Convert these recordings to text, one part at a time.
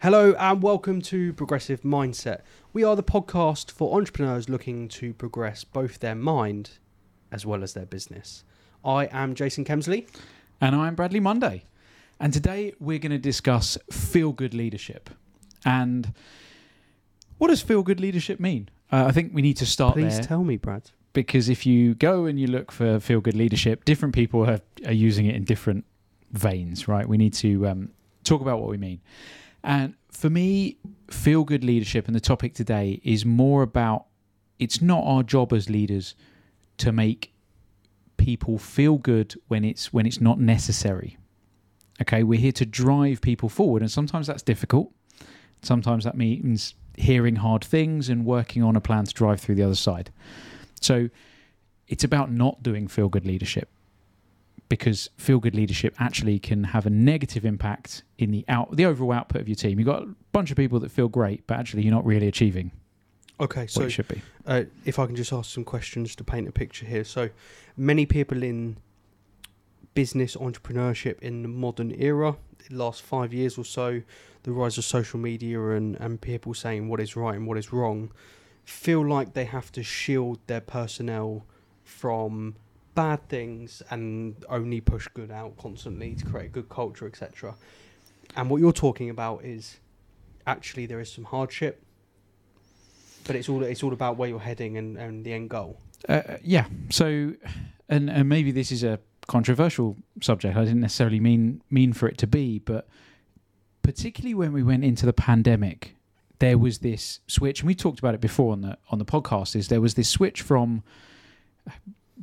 Hello and welcome to Progressive Mindset. We are the podcast for entrepreneurs looking to progress both their mind as well as their business. I am Jason Kemsley. And I'm Bradley Monday. And today we're going to discuss feel good leadership. And what does feel good leadership mean? Uh, I think we need to start Please there tell me, Brad. because if you go and you look for feel good leadership, different people are, are using it in different veins, right? We need to um, talk about what we mean. And for me, feel good leadership and the topic today is more about it's not our job as leaders to make people feel good when it's when it's not necessary. Okay, we're here to drive people forward and sometimes that's difficult. Sometimes that means hearing hard things and working on a plan to drive through the other side. So it's about not doing feel good leadership because feel good leadership actually can have a negative impact in the out the overall output of your team. You've got a bunch of people that feel great, but actually you're not really achieving Okay, so you should be. uh, if I can just ask some questions to paint a picture here. So, many people in business entrepreneurship in the modern era, the last five years or so, the rise of social media and, and people saying what is right and what is wrong, feel like they have to shield their personnel from bad things and only push good out constantly to create a good culture, etc. And what you're talking about is actually there is some hardship but it's all it's all about where you're heading and, and the end goal. Uh, yeah. So, and and maybe this is a controversial subject. I didn't necessarily mean mean for it to be, but particularly when we went into the pandemic, there was this switch, and we talked about it before on the on the podcast. Is there was this switch from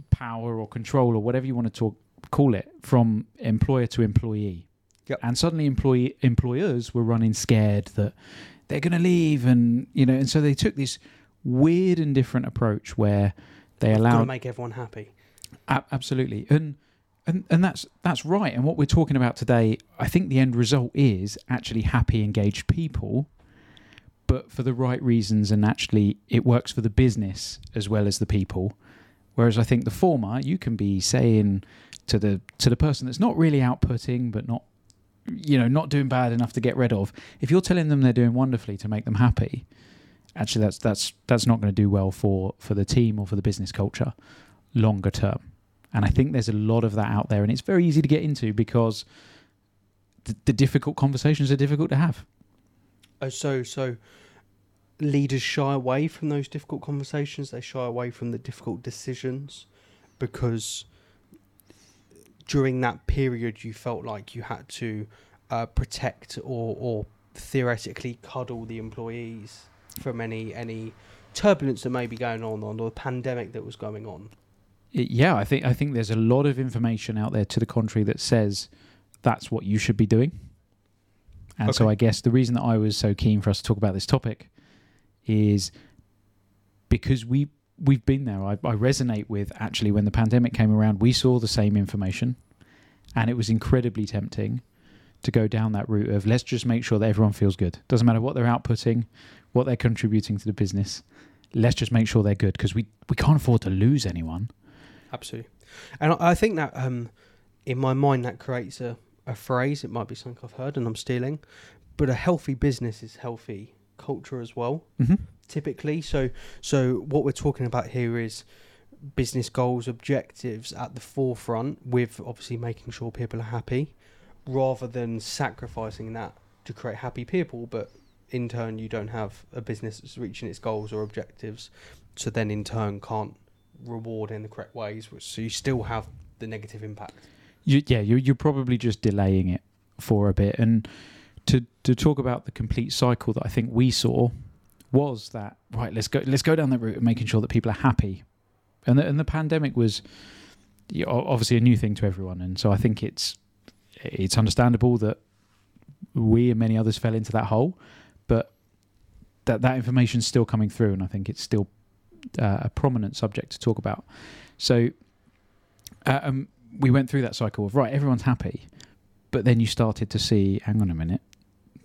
power or control or whatever you want to talk call it from employer to employee. Yep. And suddenly, employee employers were running scared that they're going to leave, and you know, and so they took this weird and different approach where they Got to make everyone happy. A- absolutely, and and and that's that's right. And what we're talking about today, I think the end result is actually happy, engaged people, but for the right reasons, and actually it works for the business as well as the people. Whereas I think the former, you can be saying to the to the person that's not really outputting, but not you know not doing bad enough to get rid of. If you're telling them they're doing wonderfully to make them happy, actually that's that's that's not going to do well for for the team or for the business culture longer term. And I think there's a lot of that out there, and it's very easy to get into because the, the difficult conversations are difficult to have. Oh, so so leaders shy away from those difficult conversations. They shy away from the difficult decisions because during that period you felt like you had to uh, protect or or theoretically cuddle the employees from any any turbulence that may be going on or the pandemic that was going on. Yeah, I think I think there's a lot of information out there to the contrary that says that's what you should be doing. And so I guess the reason that I was so keen for us to talk about this topic is because we we've been there. I, I resonate with actually when the pandemic came around, we saw the same information, and it was incredibly tempting to go down that route of let's just make sure that everyone feels good. Doesn't matter what they're outputting, what they're contributing to the business. Let's just make sure they're good because we we can't afford to lose anyone. Absolutely. And I think that um, in my mind that creates a, a phrase. It might be something I've heard and I'm stealing, but a healthy business is healthy culture as well. Mm-hmm. Typically, so so what we're talking about here is business goals, objectives at the forefront, with obviously making sure people are happy, rather than sacrificing that to create happy people. But in turn, you don't have a business that's reaching its goals or objectives, so then in turn can't reward in the correct ways. So you still have the negative impact. You, yeah, you, you're probably just delaying it for a bit. And to to talk about the complete cycle that I think we saw was that right. Let's go. Let's go down that route of making sure that people are happy. And the, and the pandemic was obviously a new thing to everyone, and so I think it's it's understandable that we and many others fell into that hole, but that that information's still coming through, and I think it's still uh, a prominent subject to talk about. So, uh, um, we went through that cycle of right, everyone's happy, but then you started to see, hang on a minute,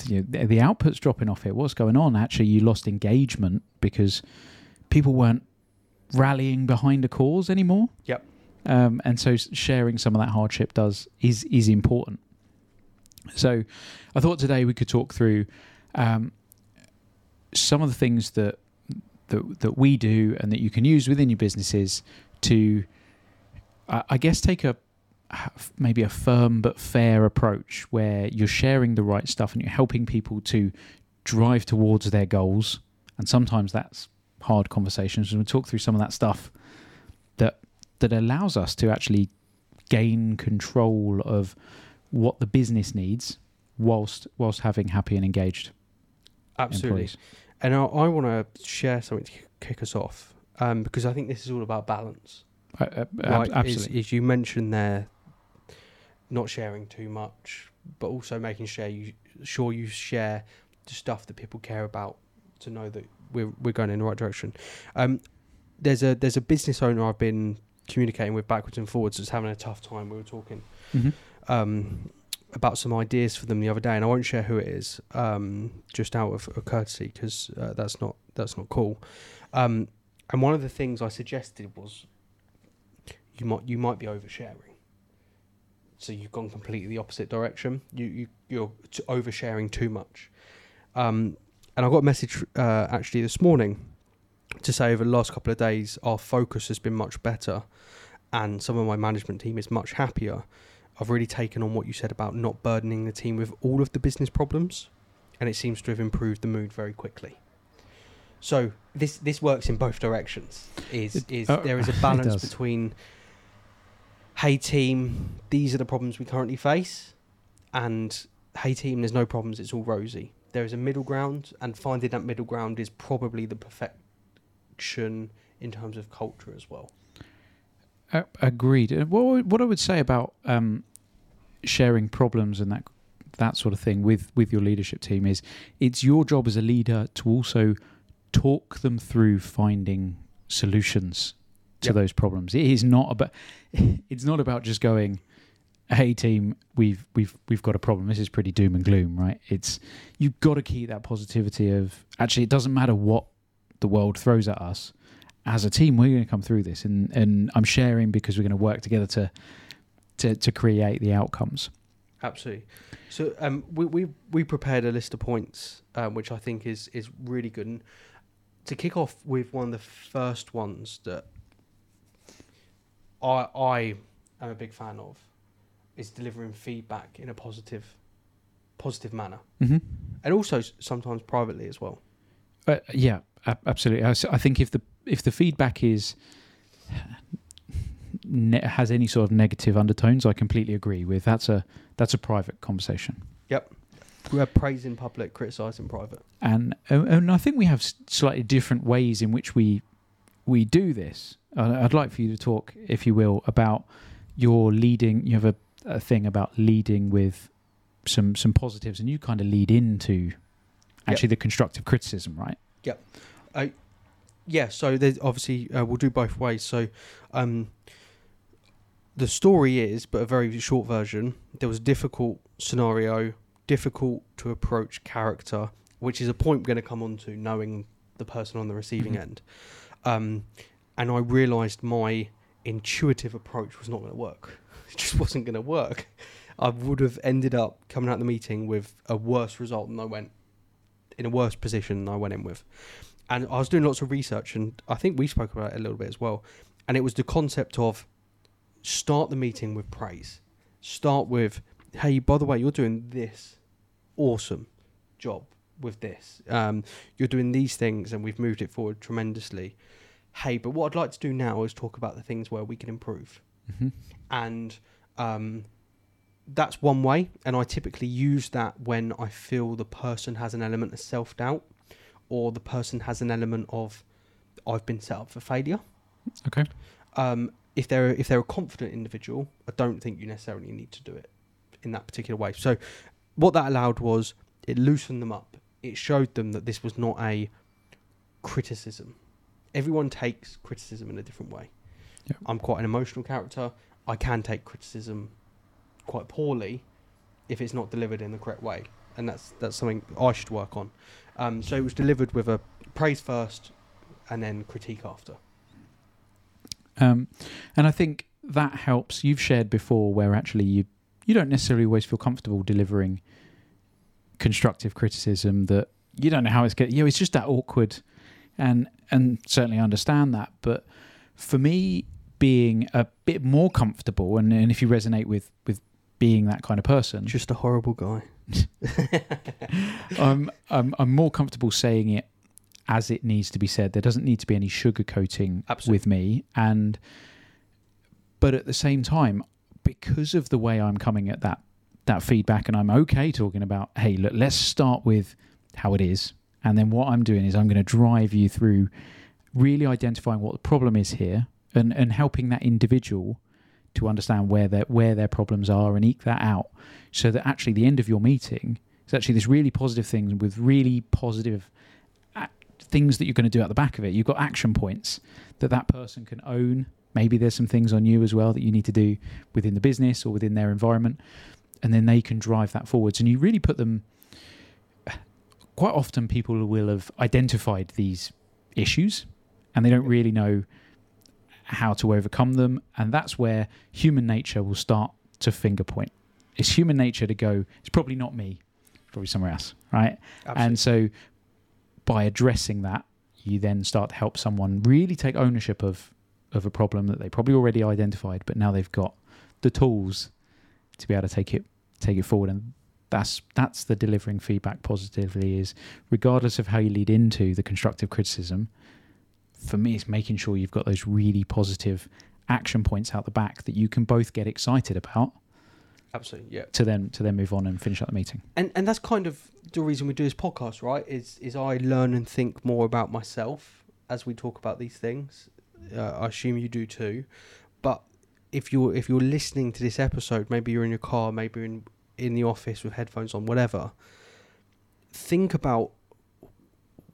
you know, the, the output's dropping off here. What's going on? Actually, you lost engagement because people weren't rallying behind a cause anymore. Yep. Um, and so sharing some of that hardship does is is important. So, I thought today we could talk through Um, some of the things that that that we do and that you can use within your businesses to, I I guess, take a maybe a firm but fair approach where you're sharing the right stuff and you're helping people to drive towards their goals. And sometimes that's hard conversations, and we'll talk through some of that stuff that that allows us to actually gain control of what the business needs whilst whilst having happy and engaged Absolutely. employees. And I, I want to share something to kick us off um, because I think this is all about balance. Uh, uh, Right, absolutely. is you mentioned there not sharing too much, but also making sure you sure you share the stuff that people care about to know that we're we're going in the right direction. Um, there's a there's a business owner I've been communicating with backwards and forwards that's having a tough time. We were talking Mhm. um, about some ideas for them the other day, and I won't share who it is, um, just out of, of courtesy, because uh, that's not that's not cool. Um, and one of the things I suggested was you might you might be oversharing. So you've gone completely the opposite direction. You you you're t- oversharing too much. Um, and I got a message uh, actually this morning to say over the last couple of days our focus has been much better, and some of my management team is much happier. I've really taken on what you said about not burdening the team with all of the business problems, and it seems to have improved the mood very quickly. So this this works in both directions. Is It- is uh, there is a balance between, hey team, these are the problems we currently face, and hey team, there's no problems, it's all rosy. There is a middle ground, and finding that middle ground is probably the perfection in terms of culture as well. Uh, agreed. What what I would say about um, sharing problems and that that sort of thing with with your leadership team is it's your job as a leader to also talk them through finding solutions to Yep. those problems. It is not about it's not about just going, "Hey team, we've we've we've got a problem. This is pretty doom and gloom, right?" It's you've got to keep that positivity of actually it doesn't matter what the world throws at us as a team, we're going to come through this, and and I'm sharing because we're going to work together to to to create the outcomes. Absolutely. So um, we we we prepared a list of points, um, which I think is is really good. And to kick off with one of the first ones that I I am a big fan of is delivering feedback in a positive positive manner, Mm-hmm. and also sometimes privately as well. Uh, yeah, absolutely. I think if the if the feedback is ne- has any sort of negative undertones, I completely agree with. That's a that's a private conversation. Yep. We're praising public, criticising private. and and I think we have slightly different ways in which we we do this. I'd like for you to talk, if you will, about your leading. You have a, a thing about leading with some some positives, and you kind of lead into actually the constructive criticism, right? Yep. yeah, so there's obviously uh, we'll do both ways. So, um, the story is, but a very short version. There was a difficult scenario, difficult to approach character, which is a point we're going to come on to, knowing the person on the receiving Mhm. end. Um, and I realised my intuitive approach was not going to work. It just wasn't going to work. I would have ended up coming out of the meeting with a worse result than I went in a worse position than I went in with and I was doing lots of research, and I think we spoke about it a little bit as well. And it was the concept of start the meeting with praise. Start with, "Hey, by the way, you're doing this awesome job with this. Um, you're doing these things, and we've moved it forward tremendously. Hey, but what I'd like to do now is talk about the things where we can improve." Mm-hmm. and um, that's one way. And I typically use that when I feel the person has an element of self doubt, or the person has an element of I've been set up for failure. Okay. Um, if they're if they're a confident individual, I don't think you necessarily need to do it in that particular way. So, what that allowed was it loosened them up. It showed them that this was not a criticism. Everyone takes criticism in a different way. Yeah. I'm quite an emotional character. I can take criticism quite poorly if it's not delivered in the correct way, and that's that's something I should work on. Um, so it was delivered with a praise first, and then critique after. Um, and I think that helps. You've shared before where actually you you don't necessarily always feel comfortable delivering constructive criticism that you don't know how it's going. You know, it's just that awkward, and and certainly understand that. But for me, being a bit more comfortable, and, and if you resonate with with being that kind of person, Just a horrible guy. I'm, I'm I'm more comfortable saying it as it needs to be said. There doesn't need to be any sugarcoating Absolutely. with me, and but at the same time, because of the way I'm coming at that that feedback, and I'm okay talking about, hey, look, let's start with how it is, and then what I'm doing is I'm going to drive you through really identifying what the problem is here, and and helping that individual to understand where their where their problems are and eke that out, so that actually the end of your meeting is actually this really positive thing with really positive uh, things that you're going to do at the back of it. You've got action points that that person can own. Maybe there's some things on you as well that you need to do within the business or within their environment, and then they can drive that forwards. And you really put them. Quite often, people will have identified these issues, and they don't really know how to overcome them. And that's where human nature will start to finger point. It's human nature to go. It's probably not me, probably somewhere else, right? And so by addressing that, you then start to help someone really take ownership of of a problem that they probably already identified, but now they've got the tools to be able to take it take it forward. And that's that's the delivering feedback positively is regardless of how you lead into the constructive criticism, for me it's making sure you've got those really positive action points out the back that you can both get excited about Absolutely, yeah. to then to then move on and finish up the meeting. And and that's kind of the reason we do this podcast, right? Is is I learn and think more about myself as we talk about these things. Uh, I assume you do too. But if you're if you're listening to this episode, maybe you're in your car, maybe in in the office with headphones on, whatever. Think about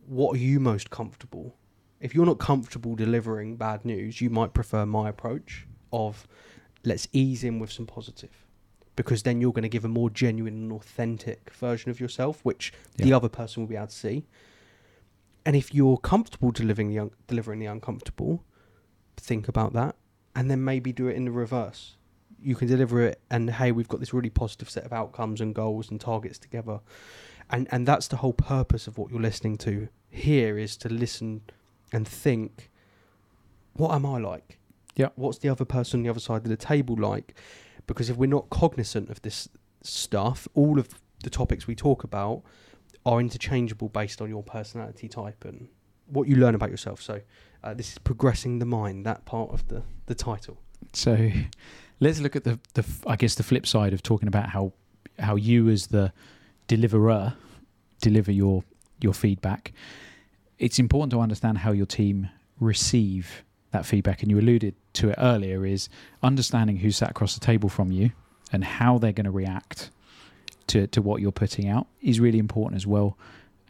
what are you most comfortable. If you're not comfortable delivering bad news, you might prefer my approach of let's ease in with some positive because then you're going to give a more genuine and authentic version of yourself, which the other person will be able to see. And if you're comfortable delivering the un- delivering the uncomfortable, think about that, and then maybe do it in the reverse. You can deliver it, and hey, we've got this really positive set of outcomes and goals and targets together, and and that's the whole purpose of what you're listening to here is to listen and think, what am I like? Yeah. What's the other person on the other side of the table like? Because if we're not cognizant of this stuff, all of the topics we talk about are interchangeable based on your personality type and what you learn about yourself. So uh, this is progressing the mind, that part of the, the title. So let's look at the, the I guess the flip side of talking about how how you as the deliverer deliver your your feedback. It's important to understand how your team receive that feedback and you alluded to it earlier is understanding who sat across the table from you and how they're going to react to to what you're putting out is really important as well.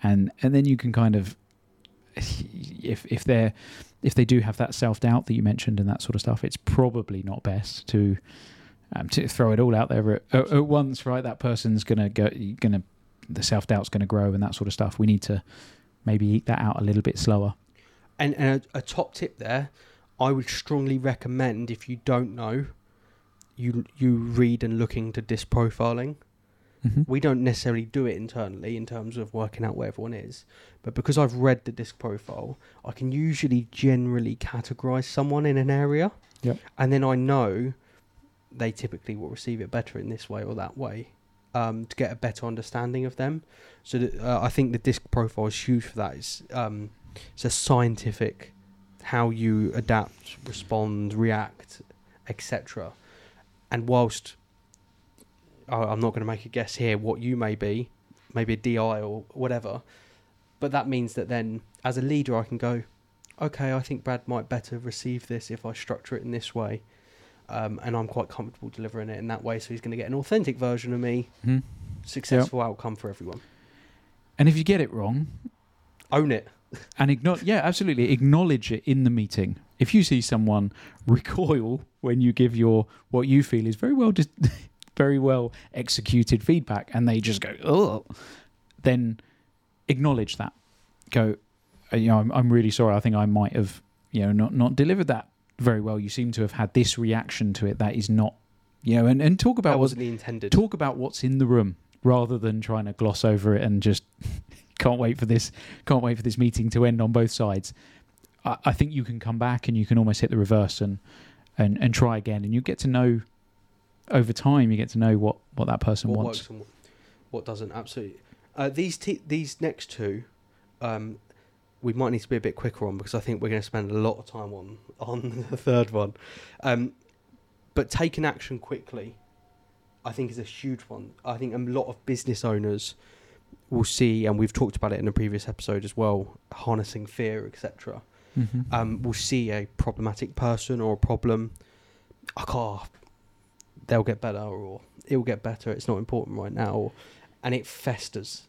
And and then you can kind of if if they're if they do have that self doubt that you mentioned and that sort of stuff, it's probably not best to um, to throw it all out there at, at, once. Right, that person's gonna go, gonna the self doubt's gonna grow and that sort of stuff. We need to maybe eat that out a little bit slower. And, and a, a top tip there, I would strongly recommend if you don't know, you you read and look into disc profiling. Mm-hmm. we don't necessarily do it internally in terms of working out where everyone is but because i've read the disc profile i can usually generally categorize someone in an area Yep. and then i know they typically will receive it better in this way or that way um, to get a better understanding of them so that, uh, i think the disc profile is huge for that it's, um, it's a scientific how you adapt respond react etc and whilst I- I'm not going to make a guess here what you may be, maybe a DI or whatever. But that means that then, as a leader, I can go, okay, I think Brad might better receive this if I structure it in this way. Um, and I'm quite comfortable delivering it in that way. So he's going to get an authentic version of me, Mhm. successful outcome for everyone. And if you get it wrong, Own it. and acknowledge, yeah, absolutely, acknowledge it in the meeting. If you see someone recoil when you give your what you feel is very well, dis- very well executed feedback, and they just go, oh, then acknowledge that. Go, "Uh, you know, I'm, I'm really sorry. I think I might have, you know, not not delivered that very well. You seem to have had this reaction to it that is not, you know, and, and talk about wasn't the intended. talk about what's in the room rather than trying to gloss over it and just can't wait for this can't wait for this meeting to end on both sides. I, I think you can come back and you can almost hit the reverse and and and try again, and you get to know over time. You get to know what what that person what wants. works and what, what doesn't. Absolutely. Uh, these t- these next two, um, we might need to be a bit quicker on because I think we're going to spend a lot of time on on the third one. Um, but taking action quickly, I think is a huge one. I think a lot of business owners will see, and we've talked about it in a previous episode as well, harnessing fear, etc. Mhm. Um, will see a problematic person or a problem. I can't. They'll get better, or it'll get better. It's not important right now, or, and it festers.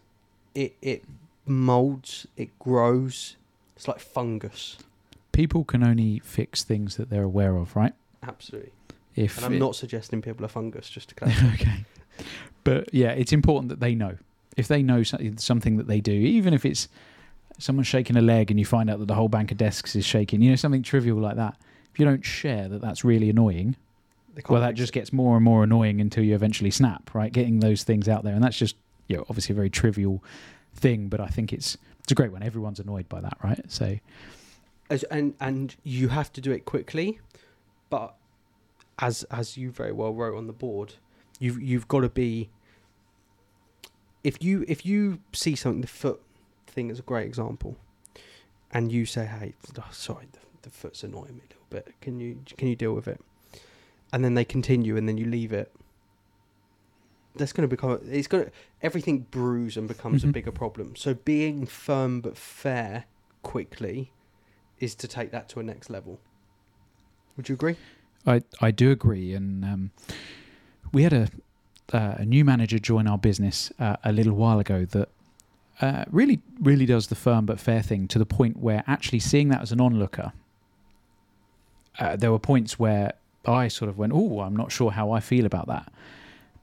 It it molds. It grows. It's like fungus. People can only fix things that they're aware of, right? Absolutely. If And I'm it- not suggesting people are fungus. Just to clarify. okay. But yeah, it's important that they know. If they know something that they do, even if it's someone shaking a leg and you find out that the whole bank of desks is shaking, you know, something trivial like that. If you don't share that that's really annoying, well, that just gets more and more annoying until you eventually snap, right? Getting those things out there. And that's just, you know, obviously a very trivial thing, but I think it's it's a great one. Everyone's annoyed by that, right? So, as, and and you have to do it quickly, but as as you very well wrote on the board, you've you've got to be. If you if you see something, the foot thing is a great example, and you say, "Hey, oh, sorry, the, the foot's annoying me a little bit. Can you can you deal with it?" And then they continue, and then you leave it. That's going to become. It's going to everything brews and becomes a Mhm. bigger problem. So being firm but fair quickly is to take that to a next level. Would you agree? I I do agree, and um, we had a uh, a new manager join our business uh, a little while ago that uh, really really does the firm but fair thing to the point where actually seeing that as an onlooker, uh, there were points where I sort of went, "Oh, I'm not sure how I feel about that,"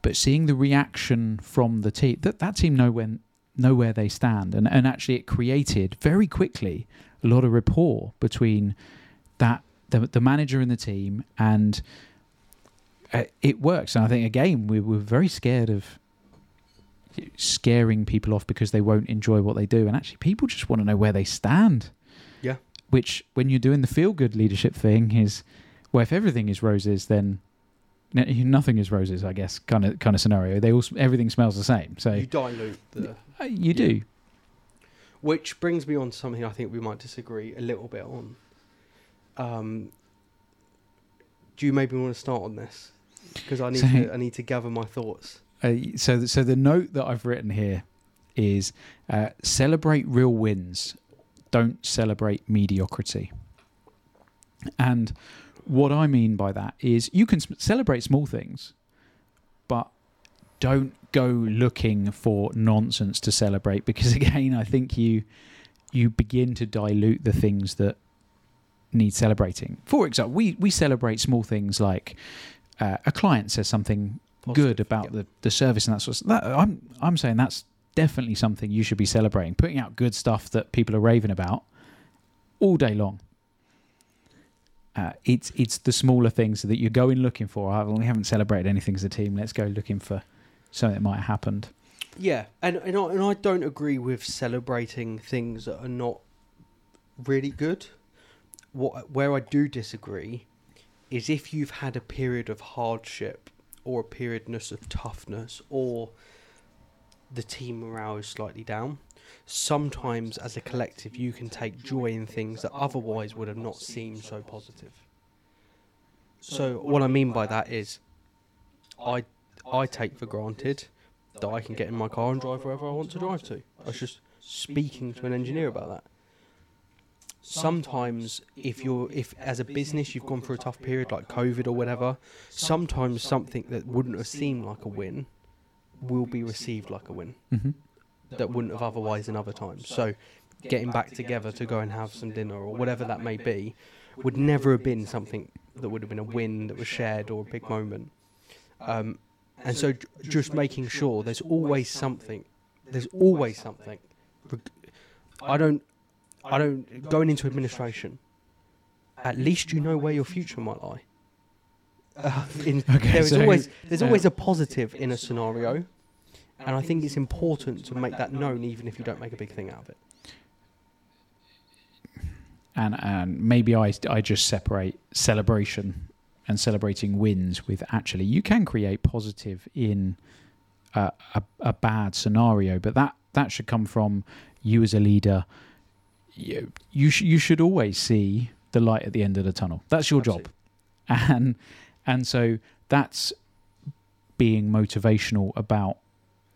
but seeing the reaction from the team, that that team know when know where they stand, and and actually it created very quickly a lot of rapport between that the, the manager and the team, and uh, it works. And I think again we were very scared of scaring people off because they won't enjoy what they do, and actually people just want to know where they stand. Yeah. Which, when you're doing the feel good leadership thing, is well, if everything is roses, then nothing is roses. I guess kind of kind of scenario. They all everything smells the same. So You dilute the. uh, you do. Which brings me on to something I think we might disagree a little bit on. Um, do you maybe want to start on this? Because I need So- to I need to gather my thoughts. Uh, so, th- so the note that I've written here is uh, celebrate real wins, don't celebrate mediocrity. And what I mean by that is you can celebrate small things, but don't go looking for nonsense to celebrate because again, I think you you begin to dilute the things that need celebrating. For example, we we celebrate small things like uh, a client says something good about the, the service and that sort of that, I'm I'm saying that's definitely something you should be celebrating. Putting out good stuff that people are raving about all day long. Uh, it's it's the smaller things that you're going looking for. I we haven't celebrated anything as a team. Let's go looking for something that might have happened. Yeah, and and I, and I don't agree with celebrating things that are not really good. What where I do disagree is if you've had a period of hardship or a periodness of toughness or the team morale is slightly down. Sometimes, as a collective, you can take joy in things that otherwise would have not seemed so positive. So, what I mean by that is, I I take for granted that I can get in my car and drive wherever I want to drive to. I was just speaking to an engineer about that. Sometimes, if you're, if as a business you've gone through a tough period like COVID or whatever, sometimes something that wouldn't have seemed like a win will be received like a win hmm that wouldn't have otherwise in other times. So, getting back together to go and have some dinner or whatever that may be would never have been something that would have been a win that was shared or a big moment. Um, and so, just making sure there's always something. There's always something. I don't. I don't. Going into administration, at least you know where your future might lie. Uh, in, Okay, there so, always there's always a positive in a scenario, And I think it's important to make that known, even if you don't make a big thing out of it. and and maybe I I just separate celebration and celebrating wins with actually you can create positive in a, a, a bad scenario, but that that should come from you as a leader. You you, sh- you should always see the light at the end of the tunnel. That's your job, and and so that's being motivational about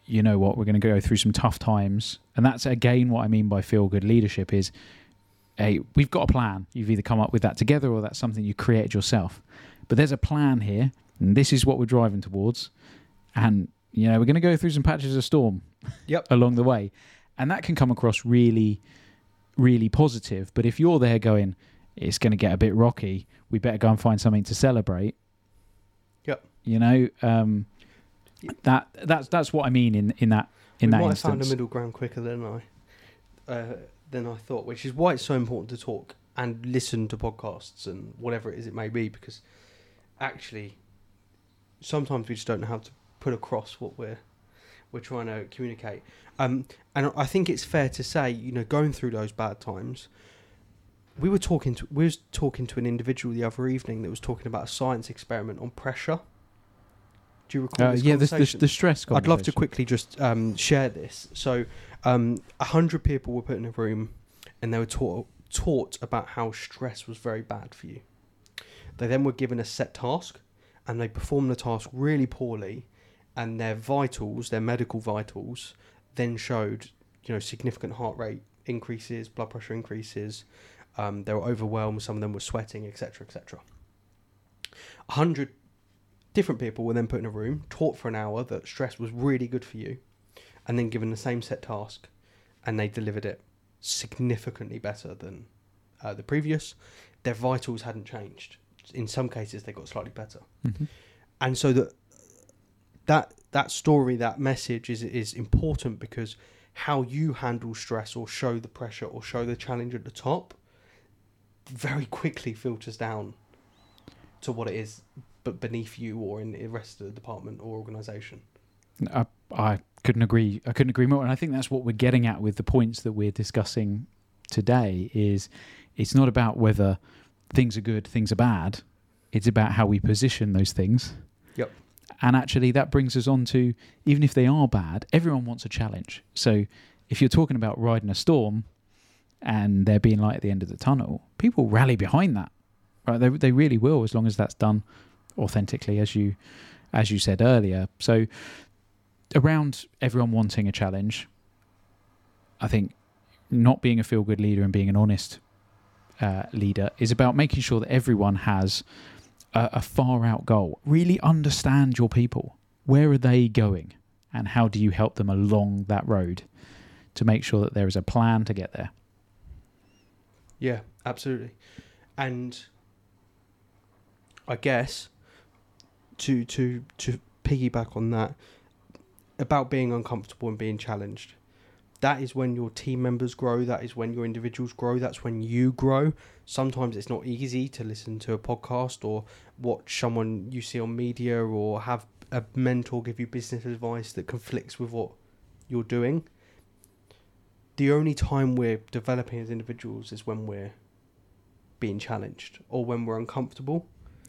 you know what we're going to go through some tough times. And that's again what i mean by feel good leadership is hey we've got a plan. You've either come up with that together or that's something you created yourself. But there's a plan here and this is what we're driving towards. And you know we're going to go through some patches of storm Yep. along the way. And that can come across really really positive. But if you're there going it's going to get a bit rocky. We better go and find something to celebrate Yep. you know um that that's that's what i mean in in that in we that might have instance found a middle ground quicker than I uh, than I thought, which is why it's so important to talk and listen to podcasts and whatever it is it may be, because actually, sometimes we just don't know how to put across what we're we're trying to communicate. Um, and I think it's fair to say, you know, going through those bad times, we were talking to we was talking to an individual the other evening that was talking about a science experiment on pressure. Do you recall? uh, this yeah the, the, the stress I'd love to quickly just um, share this. So, um, a hundred people were put in a room, and they were taught taught about how stress was very bad for you. They then were given a set task, and they performed the task really poorly, and their vitals, their medical vitals, then showed you know significant heart rate increases, blood pressure increases. Um, they were overwhelmed. Some of them were sweating, etc., etc. A hundred different people were then put in a room, taught for an hour that stress was really good for you, and then given the same set task, and they delivered it significantly better than uh, the previous. Their vitals hadn't changed. In some cases, they got slightly better, Mhm. and so that that that story, that message is is important because how you handle stress or show the pressure or show the challenge at the top very quickly filters down to what it is but beneath you or in the rest of the department or organization I, I couldn't agree. I couldn't agree more, and I think that's what we're getting at with the points that we're discussing today. Is it's not about whether things are good, things are bad. It's about how we position those things. Yep. And actually, that brings us on to even if they are bad, everyone wants a challenge. So if you're talking about riding a storm and there being light at the end of the tunnel, people rally behind that. Right? They they really will, as long as that's done authentically, as you as you said earlier. So around everyone wanting a challenge, I think not being a feel good leader and being an honest uh, leader is about making sure that everyone has a, a far out goal. Really understand your people. Where are they going? And how do you help them along that road to make sure that there is a plan to get there? yeah absolutely and i guess to to to piggyback on that about being uncomfortable and being challenged. That is when your team members grow that is when your individuals grow that's when you grow. Sometimes it's not easy to listen to a podcast or watch someone you see on media or have a mentor give you business advice that conflicts with what you're doing. The only time we're developing as individuals is when we're being challenged or when we're uncomfortable.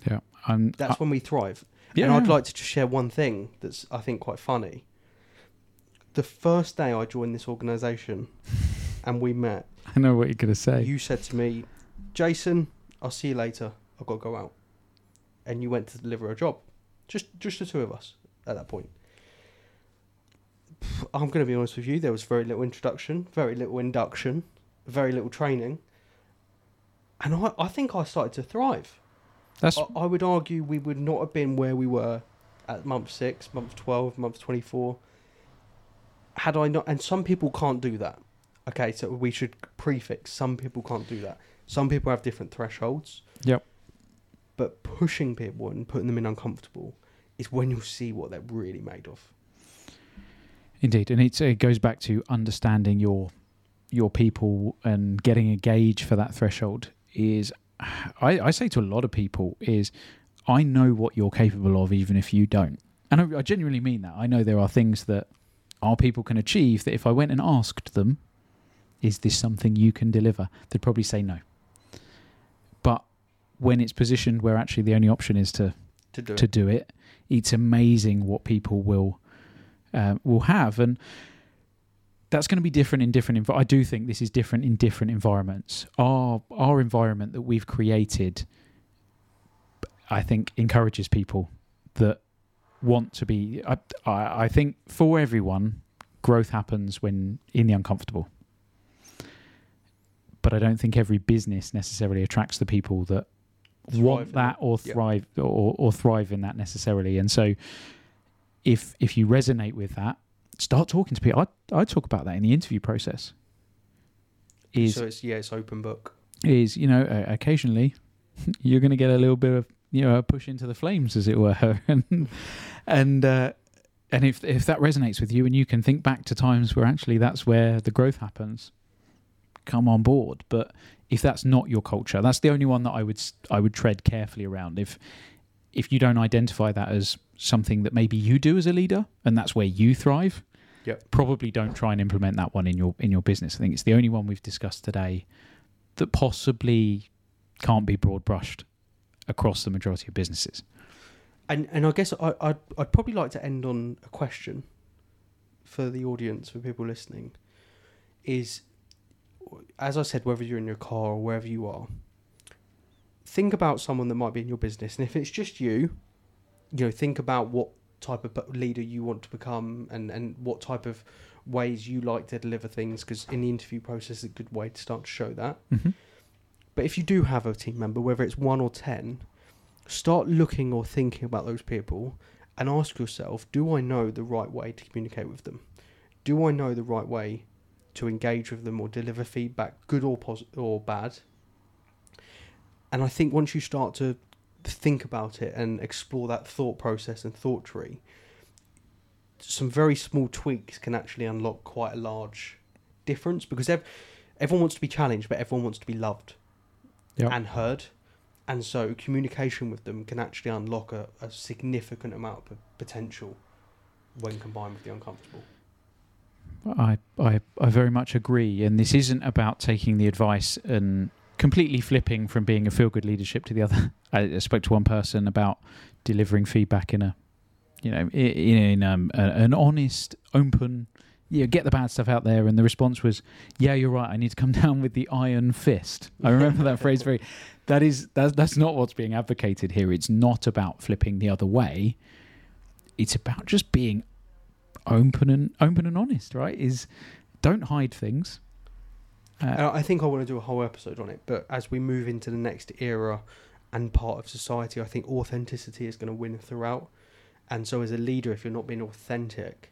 Yeah. Um, that's I- when we thrive yeah, and I'd like to just share one thing that's I think quite funny. The first day I joined this organisation and we met, I know what you're going to say. you said to me, Jason, I'll see you later. I've got to go out. And you went to deliver a job. Just just the two of us at that point. I'm going to be honest with you, there was very little introduction, very little induction, very little training. And I, I think I started to thrive. That's I, I would argue we would not have been where we were at month six, month 12, month 24. Had I not, and some people can't do that. Okay, so we should prefix some people can't do that. Some people have different thresholds. Yep. But pushing people and putting them in uncomfortable is when you'll see what they're really made of. Indeed, and it's, it goes back to understanding your your people and getting a gauge for that threshold. Is I, I say to a lot of people is I know what you're capable of, even if you don't, and I, I genuinely mean that. I know there are things that our people can achieve that if I went and asked them, is this something you can deliver? They'd probably say no. But when it's positioned where actually the only option is to to do to it. do it, it's amazing what people will uh, will have, and that's going to be different in different. Env- I do think this is different in different environments. Our our environment that we've created, I think, encourages people that want to be. I, I, I think for everyone, growth happens when in the uncomfortable. But I don't think every business necessarily attracts the people that Thrive want that or Yep. thrive or, or thrive in that necessarily. And so, if if you resonate with that, start talking to people. I I talk about that in the interview process. Is so it's yeah, it's open book. is you know uh, occasionally you're going to get a little bit of you know a push into the flames as it were and and uh, and if if that resonates with you and you can think back to times where actually that's where the growth happens come on board but if that's not your culture that's the only one that I would I would tread carefully around if if you don't identify that as something that maybe you do as a leader and that's where you thrive Yep. probably don't try and implement that one in your in your business. I think it's the only one we've discussed today that possibly can't be broad brushed across the majority of businesses. And and I guess I I'd, I'd probably like to end on a question for the audience, for people listening, is as I said, whether you're in your car or wherever you are, think about someone that might be in your business, and if it's just you, you know, think about what type of leader you want to become and and what type of ways you like to deliver things because in the interview process is a good way to start to show that mm-hmm. But if you do have a team member, whether it's one or ten, start looking or thinking about those people and ask yourself do I know the right way to communicate with them? Do I know the right way to engage with them or deliver feedback, good or, pos- or bad? And I think once you start to think about it and explore that thought process and thought tree, some very small tweaks can actually unlock quite a large difference because ev- everyone wants to be challenged, but everyone wants to be loved Yep. and heard. And so communication with them can actually unlock a, a significant amount of potential when combined with the uncomfortable. I, I I very much agree, and this isn't about taking the advice and completely flipping from being a feel good leadership to the other. I, spoke to one person about delivering feedback in a, you know, in, in um, a, an honest, open, yeah, get the bad stuff out there, and the response was, "Yeah, you're right. I need to come down with the iron fist." I remember that phrase very. That is that's that's not what's being advocated here. It's not about flipping the other way. It's about just being open and open and honest, right? Is don't hide things. Uh, I think I want to do a whole episode on it, but as we move into the next era and part of society, I think authenticity is going to win throughout. And so, as a leader, if you're not being authentic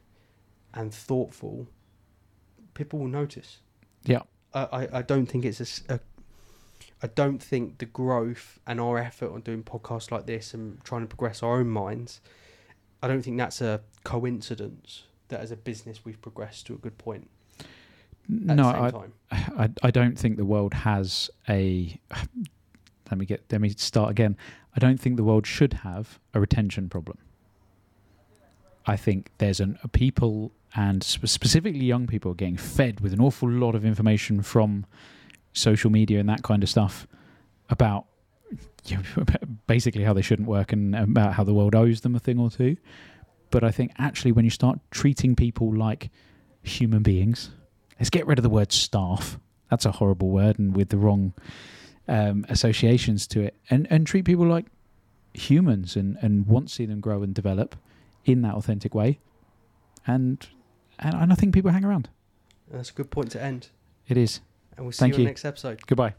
and thoughtful, people will notice. Yeah. I, I, don't think it's a, a- I don't think the growth and our effort on doing podcasts like this and trying to progress our own minds, I don't think that's a coincidence that as a business we've progressed to a good point no, I. I I don't think the world has a. Let me get. Let me start again. I don't think the world should have a retention problem. I think there's an a people and specifically young people are getting fed with an awful lot of information from social media and that kind of stuff about you know, basically how they shouldn't work and about how the world owes them a thing or two. But I think actually when you start treating people like human beings, let's get rid of the word staff. That's a horrible word and with the wrong um, associations to it, and and treat people like humans and and want to see them grow and develop in that authentic way. And and, and I think people hang around. That's a good point to end. It is. And we'll see Thank you on you. the next episode. Goodbye.